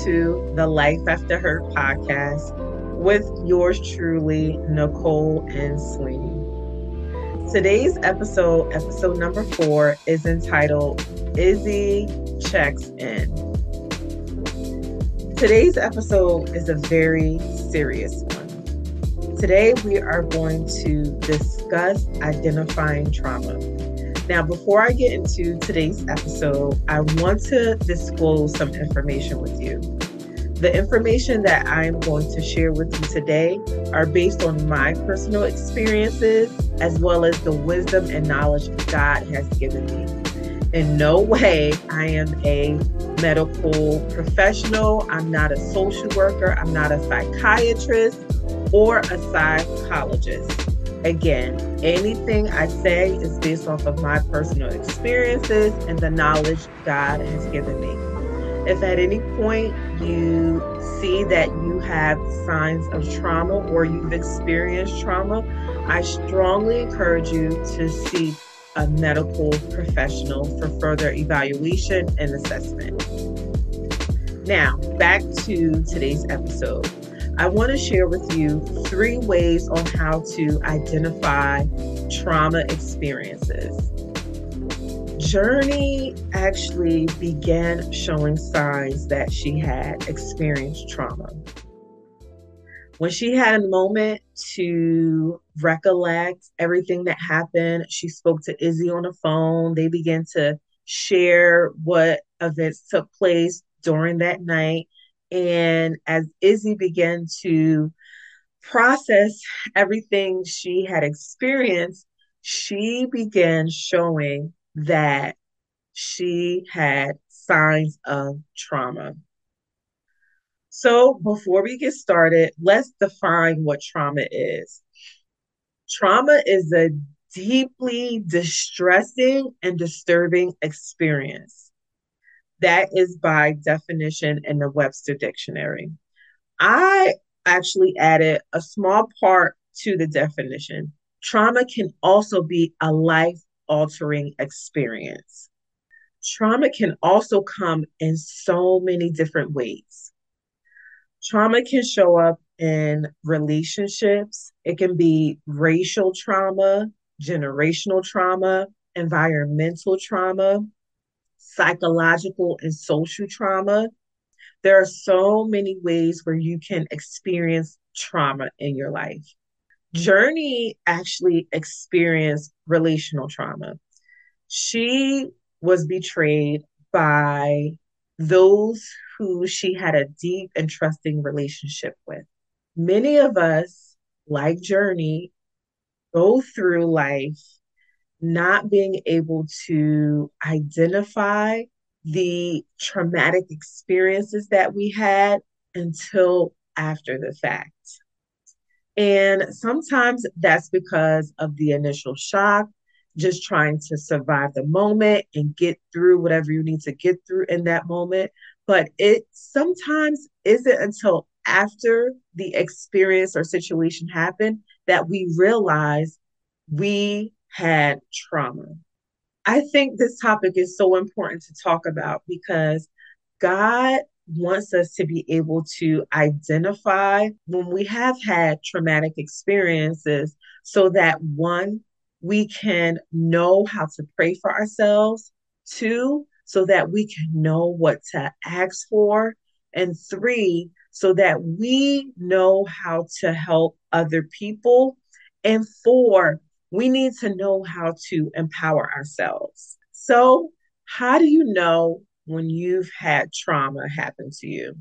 to the Life After Hurt podcast with yours truly, Nicole and Sweeney. Today's episode, episode number four, is entitled Izzie Checks In. Today's episode is a very serious one. Today, we are going to discuss identifying trauma. Now, before I get into today's episode, I want to disclose some information with you. The information that I'm going to share with you today are based on my personal experiences as well as the wisdom and knowledge God has given me. In no way I am a medical professional, I'm not a social worker, I'm not a psychiatrist or a psychologist. Again, anything I say is based off of my personal experiences and the knowledge God has given me. If at any point you see that you have signs of trauma or you've experienced trauma, I strongly encourage you to seek a medical professional for further evaluation and assessment. Now, back to today's episode. I want to share with you three ways on how to identify trauma experiences. Journee actually began showing signs that she had experienced trauma. When she had a moment to recollect everything that happened, she spoke to Izzie on the phone. They began to share what events took place during that night. And as Izzie began to process everything she had experienced, she began showing that she had signs of trauma. So, before we get started, let's define what trauma is. Trauma is a deeply distressing and disturbing experience that is by definition in the Webster Dictionary. I actually added a small part to the definition. Trauma can also be a life altering experience. Trauma can also come in so many different ways. Trauma can show up in relationships, it can be racial trauma, generational trauma, environmental trauma, psychological and social trauma. There are so many ways where you can experience trauma in your life. Journee actually experienced relational trauma. She was betrayed by those who she had a deep and trusting relationship with. Many of us, like Journee, go through life not being able to identify the traumatic experiences that we had until after the fact. And sometimes that's because of the initial shock, just trying to survive the moment and get through whatever you need to get through in that moment. But it sometimes isn't until after the experience or situation happened that we realize we had trauma. I think this topic is so important to talk about because God wants us to be able to identify when we have had traumatic experiences so that one, we can know how to pray for ourselves, two, so that we can know what to ask for, and three, so that we know how to help other people, and four, we need to know how to empower ourselves. So, how do you know when you've had trauma happen to you?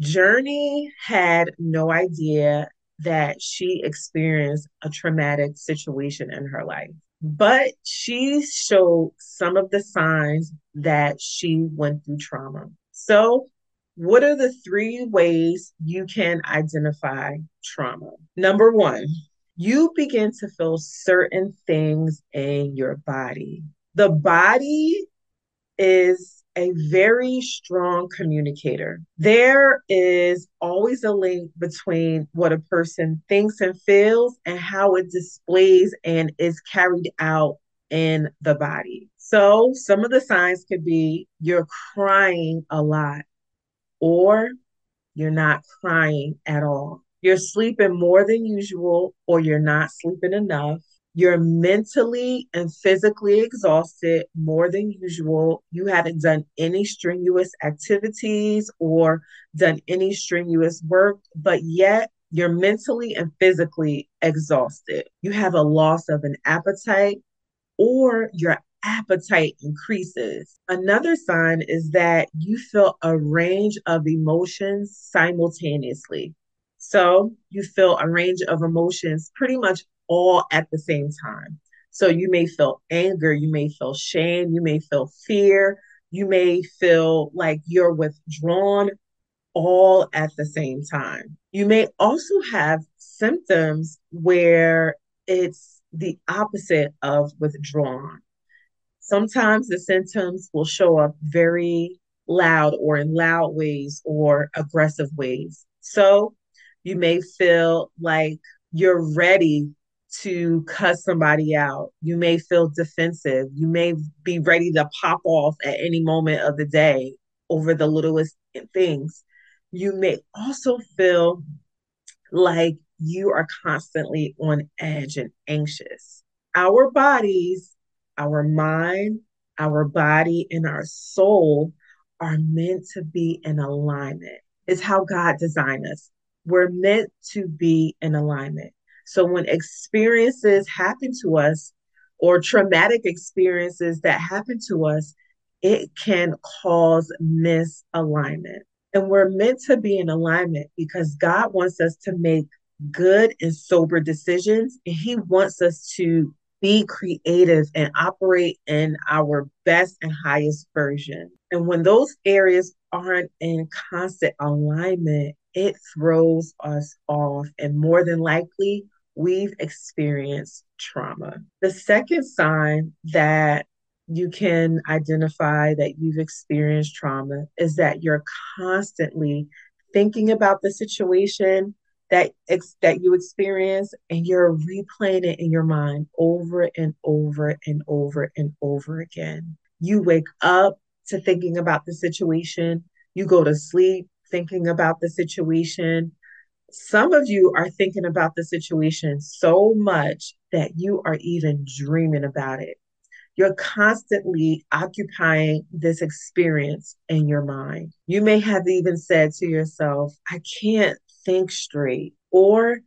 Journee had no idea that she experienced a traumatic situation in her life, but she showed some of the signs that she went through trauma. So, what are the three ways you can identify trauma? Number one, you begin to feel certain things in your body. The body is a very strong communicator. There is always a link between what a person thinks and feels and how it displays and is carried out in the body. So, some of the signs could be you're crying a lot, or you're not crying at all. You're sleeping more than usual, or you're not sleeping enough. You're mentally and physically exhausted more than usual. You haven't done any strenuous activities or done any strenuous work, but yet you're mentally and physically exhausted. You have a loss of an appetite or your appetite increases. Another sign is that you feel a range of emotions simultaneously. So you feel a range of emotions pretty much all at the same time. So you may feel anger, you may feel shame, you may feel fear, you may feel like you're withdrawn all at the same time. You may also have symptoms where it's the opposite of withdrawn. Sometimes the symptoms will show up very loud or in loud ways or aggressive ways. So you may feel like you're ready to cuss somebody out. You may feel defensive. You may be ready to pop off at any moment of the day over the littlest things. You may also feel like you are constantly on edge and anxious. Our bodies, our mind, our body, and our soul are meant to be in alignment. It's how God designed us. We're meant to be in alignment. So when experiences happen to us or traumatic experiences that happen to us, it can cause misalignment. And we're meant to be in alignment because God wants us to make good and sober decisions. And He wants us to be creative and operate in our best and highest version. And when those areas aren't in constant alignment, it throws us off. And more than likely, we've experienced trauma. The second sign that you can identify that you've experienced trauma is that you're constantly thinking about the situation that ex- that you experience and you're replaying it in your mind over and over and over and over again. You wake up to thinking about the situation, you go to sleep thinking about the situation. Some of you are thinking about the situation so much that you are even dreaming about it. You're constantly occupying this experience in your mind. You may have even said to yourself, I can't think straight, or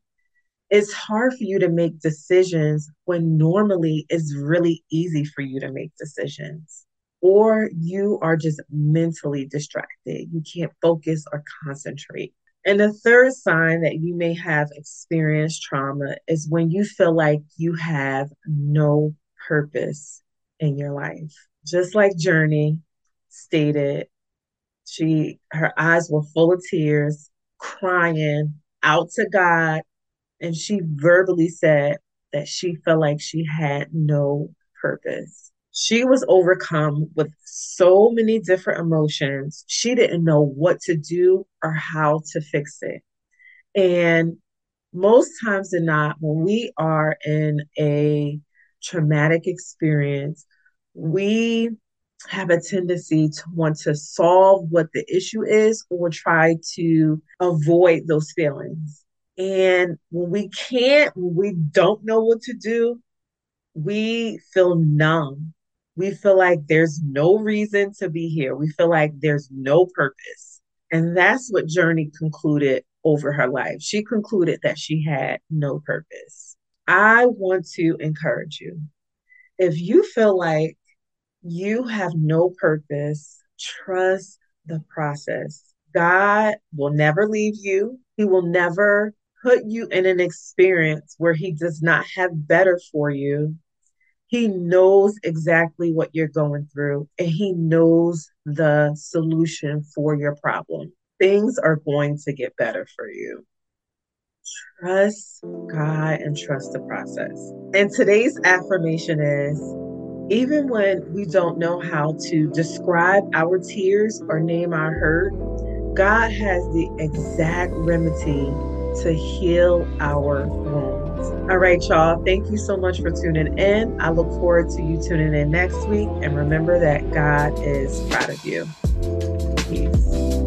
it's hard for you to make decisions when normally it's really easy for you to make decisions or you are just mentally distracted. You can't focus or concentrate. And the third sign that you may have experienced trauma is when you feel like you have no purpose in your life. Just like Journee stated, she her eyes were full of tears, crying out to God, and she verbally said that she felt like she had no purpose she was overcome with so many different emotions. She didn't know what to do or how to fix it. And most times than not, when we are in a traumatic experience, we have a tendency to want to solve what the issue is or try to avoid those feelings. And when we can't, when we don't know what to do, we feel numb we feel like there's no reason to be here. We feel like there's no purpose. And that's what Journee concluded over her life. She concluded that she had no purpose. I want to encourage you. If you feel like you have no purpose, trust the process. God will never leave you. He will never put you in an experience where He does not have better for you he knows exactly what you're going through and he knows the solution for your problem. Things are going to get better for you. Trust God and trust the process. And today's affirmation is even when we don't know how to describe our tears or name our hurt, God has the exact remedy to heal our wounds. All right, y'all. Thank you so much for tuning in. I look forward to you tuning in next week. And remember that God is proud of you. Peace.